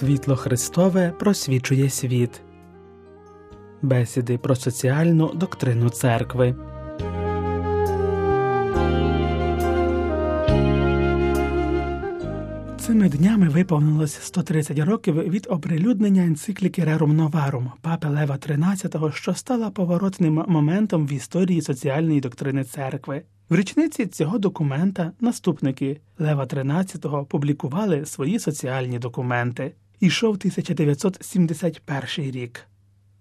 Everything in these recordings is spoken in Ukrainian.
Світло Христове просвічує світ. Бесіди про соціальну доктрину церкви. Цими днями виповнилось 130 років від оприлюднення енцикліки Рерум Новарум папи Лева XIII, що стала поворотним моментом в історії соціальної доктрини церкви. В річниці цього документа наступники Лева XIII публікували свої соціальні документи. Ішов 1971 рік.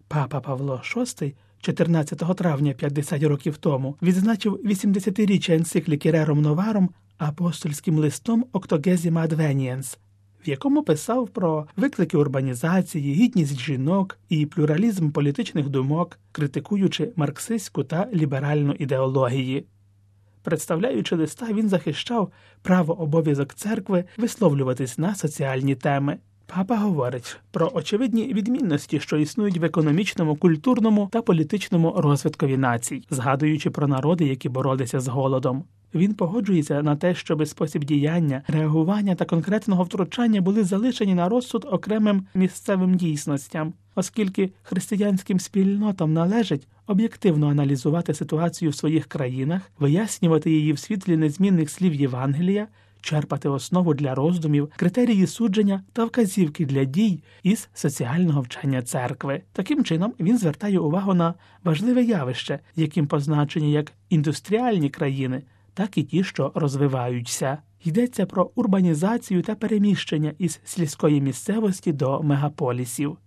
Папа Павло VI 14 травня 50 років тому відзначив 80-річчя енцикліки Рером Новаром апостольським листом Октогезіма Адвенієнс, в якому писав про виклики урбанізації, гідність жінок і плюралізм політичних думок, критикуючи марксистську та ліберальну ідеології. Представляючи листа, він захищав право обов'язок церкви висловлюватись на соціальні теми. Папа говорить про очевидні відмінності, що існують в економічному, культурному та політичному розвиткові націй, згадуючи про народи, які боролися з голодом. Він погоджується на те, щоб спосіб діяння, реагування та конкретного втручання були залишені на розсуд окремим місцевим дійсностям, оскільки християнським спільнотам належить об'єктивно аналізувати ситуацію в своїх країнах, вияснювати її в світлі незмінних слів Євангелія черпати основу для роздумів, критерії судження та вказівки для дій із соціального вчення церкви. Таким чином він звертає увагу на важливе явище, яким позначені як індустріальні країни, так і ті, що розвиваються. Йдеться про урбанізацію та переміщення із сільської місцевості до мегаполісів.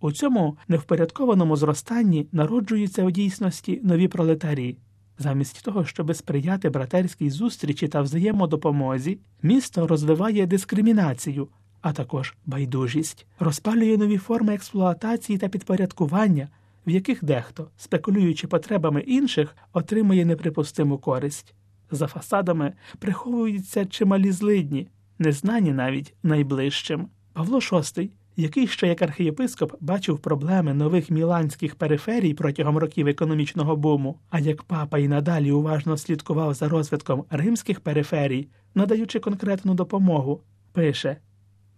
У цьому невпорядкованому зростанні народжуються у дійсності нові пролетарі. Замість того, щоб сприяти братерській зустрічі та взаємодопомозі, місто розвиває дискримінацію, а також байдужість, розпалює нові форми експлуатації та підпорядкування, в яких дехто, спекулюючи потребами інших, отримує неприпустиму користь. За фасадами приховуються чималі злидні, незнані навіть найближчим. Павло VI який ще як архієпископ бачив проблеми нових міланських периферій протягом років економічного буму, а як папа і надалі уважно слідкував за розвитком римських периферій, надаючи конкретну допомогу, пише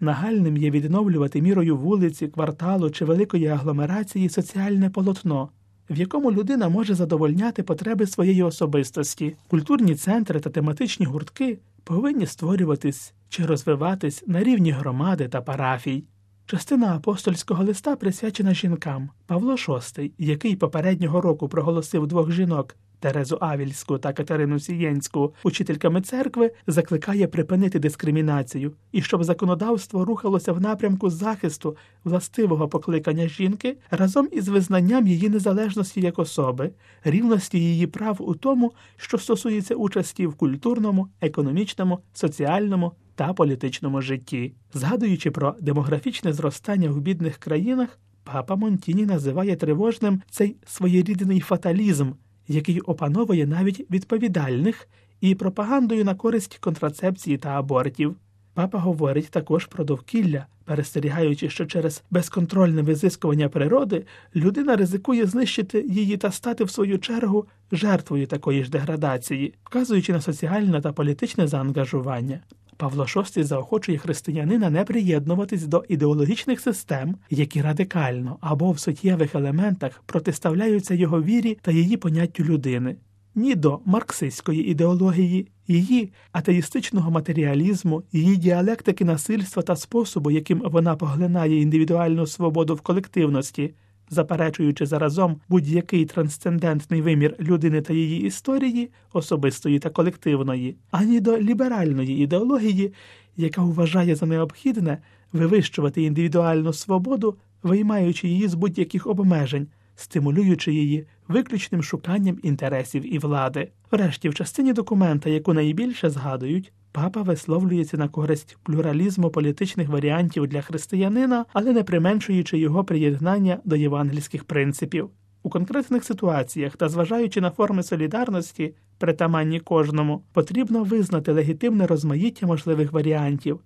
нагальним є відновлювати мірою вулиці, кварталу чи великої агломерації соціальне полотно. В якому людина може задовольняти потреби своєї особистості, культурні центри та тематичні гуртки повинні створюватись чи розвиватись на рівні громади та парафій. Частина апостольського листа присвячена жінкам. Павло VI, який попереднього року проголосив двох жінок Терезу Авільську та Катерину Сієнську учительками церкви, закликає припинити дискримінацію і щоб законодавство рухалося в напрямку захисту властивого покликання жінки разом із визнанням її незалежності як особи, рівності її прав у тому, що стосується участі в культурному, економічному, соціальному та політичному житті. Згадуючи про демографічне зростання в бідних країнах, папа Монтіні називає тривожним цей своєрідний фаталізм, який опановує навіть відповідальних і пропагандою на користь контрацепції та абортів. Папа говорить також про довкілля, перестерігаючи, що через безконтрольне визискування природи людина ризикує знищити її та стати в свою чергу жертвою такої ж деградації, вказуючи на соціальне та політичне заангажування. Павло VI заохочує християнина не приєднуватись до ідеологічних систем, які радикально або в суттєвих елементах протиставляються його вірі та її поняттю людини, ні до марксистської ідеології, її атеїстичного матеріалізму, її діалектики насильства та способу, яким вона поглинає індивідуальну свободу в колективності заперечуючи заразом будь-який трансцендентний вимір людини та її історії, особистої та колективної, ані до ліберальної ідеології, яка вважає за необхідне вивищувати індивідуальну свободу, виймаючи її з будь-яких обмежень, стимулюючи її виключним шуканням інтересів і влади. Врешті, в частині документа, яку найбільше згадують, Папа висловлюється на користь плюралізму політичних варіантів для християнина, але не применшуючи його приєднання до євангельських принципів. У конкретних ситуаціях та зважаючи на форми солідарності, притаманні кожному, потрібно визнати легітимне розмаїття можливих варіантів.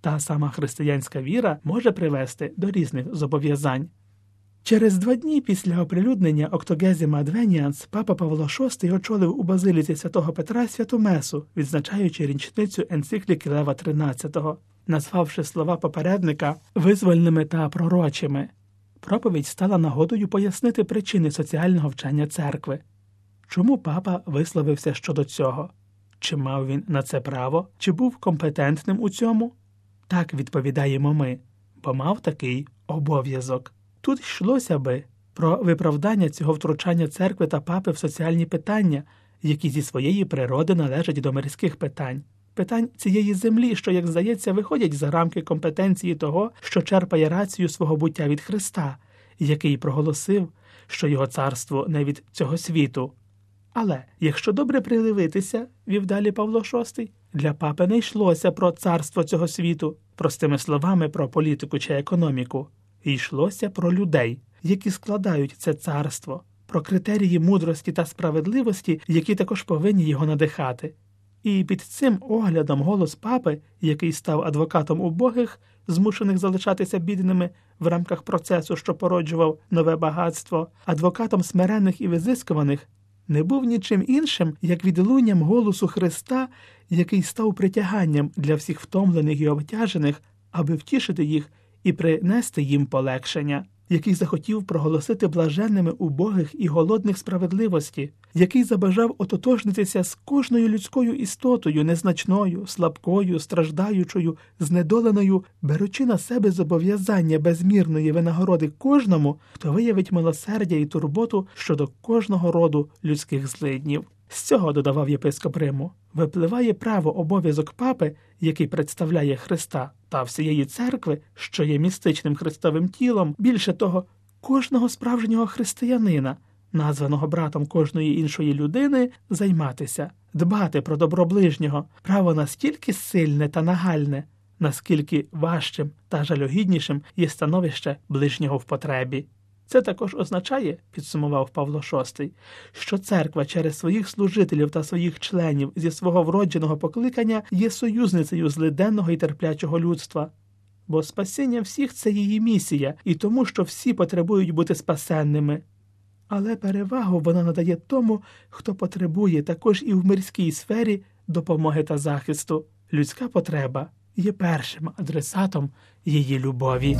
Та сама християнська віра може привести до різних зобов'язань. Через два дні після оприлюднення Октогезіма Адвеніанс папа Павло VI очолив у базиліці святого Петра святу Месу, відзначаючи річницю енцикліки Лева XIII. назвавши слова попередника визвольними та пророчими. Проповідь стала нагодою пояснити причини соціального вчення церкви. Чому папа висловився щодо цього? Чи мав він на це право, чи був компетентним у цьому? Так відповідаємо ми, бо мав такий обов'язок. Тут йшлося би про виправдання цього втручання церкви та папи в соціальні питання, які зі своєї природи належать до мирських питань, питань цієї землі, що, як здається, виходять за рамки компетенції того, що черпає рацію свого буття від Христа, який проголосив, що його царство не від цього світу. Але якщо добре придивитися, вів далі Павло VI, для папи не йшлося про царство цього світу, простими словами про політику чи економіку, йшлося про людей, які складають це царство, про критерії мудрості та справедливості, які також повинні його надихати. І під цим оглядом голос папи, який став адвокатом убогих, змушених залишатися бідними в рамках процесу, що породжував нове багатство, адвокатом смирених і визискуваних, не був нічим іншим, як відлунням голосу Христа, який став притяганням для всіх втомлених і обтяжених, аби втішити їх і принести їм полегшення який захотів проголосити блаженними убогих і голодних справедливості, який забажав ототожнитися з кожною людською істотою, незначною, слабкою, страждаючою, знедоленою, беручи на себе зобов'язання безмірної винагороди кожному, хто виявить милосердя і турботу щодо кожного роду людських злиднів. З цього додавав єпископ Риму, випливає право обов'язок папи, який представляє Христа та всієї церкви, що є містичним Христовим тілом, більше того, кожного справжнього християнина, названого братом кожної іншої людини, займатися, дбати про добро ближнього, право настільки сильне та нагальне, наскільки важчим та жалюгіднішим є становище ближнього в потребі. Це також означає, підсумував Павло VI, що церква через своїх служителів та своїх членів зі свого вродженого покликання є союзницею злиденного і терплячого людства. Бо спасіння всіх це її місія, і тому, що всі потребують бути спасенними. Але перевагу вона надає тому, хто потребує також і в мирській сфері допомоги та захисту. Людська потреба є першим адресатом її любові.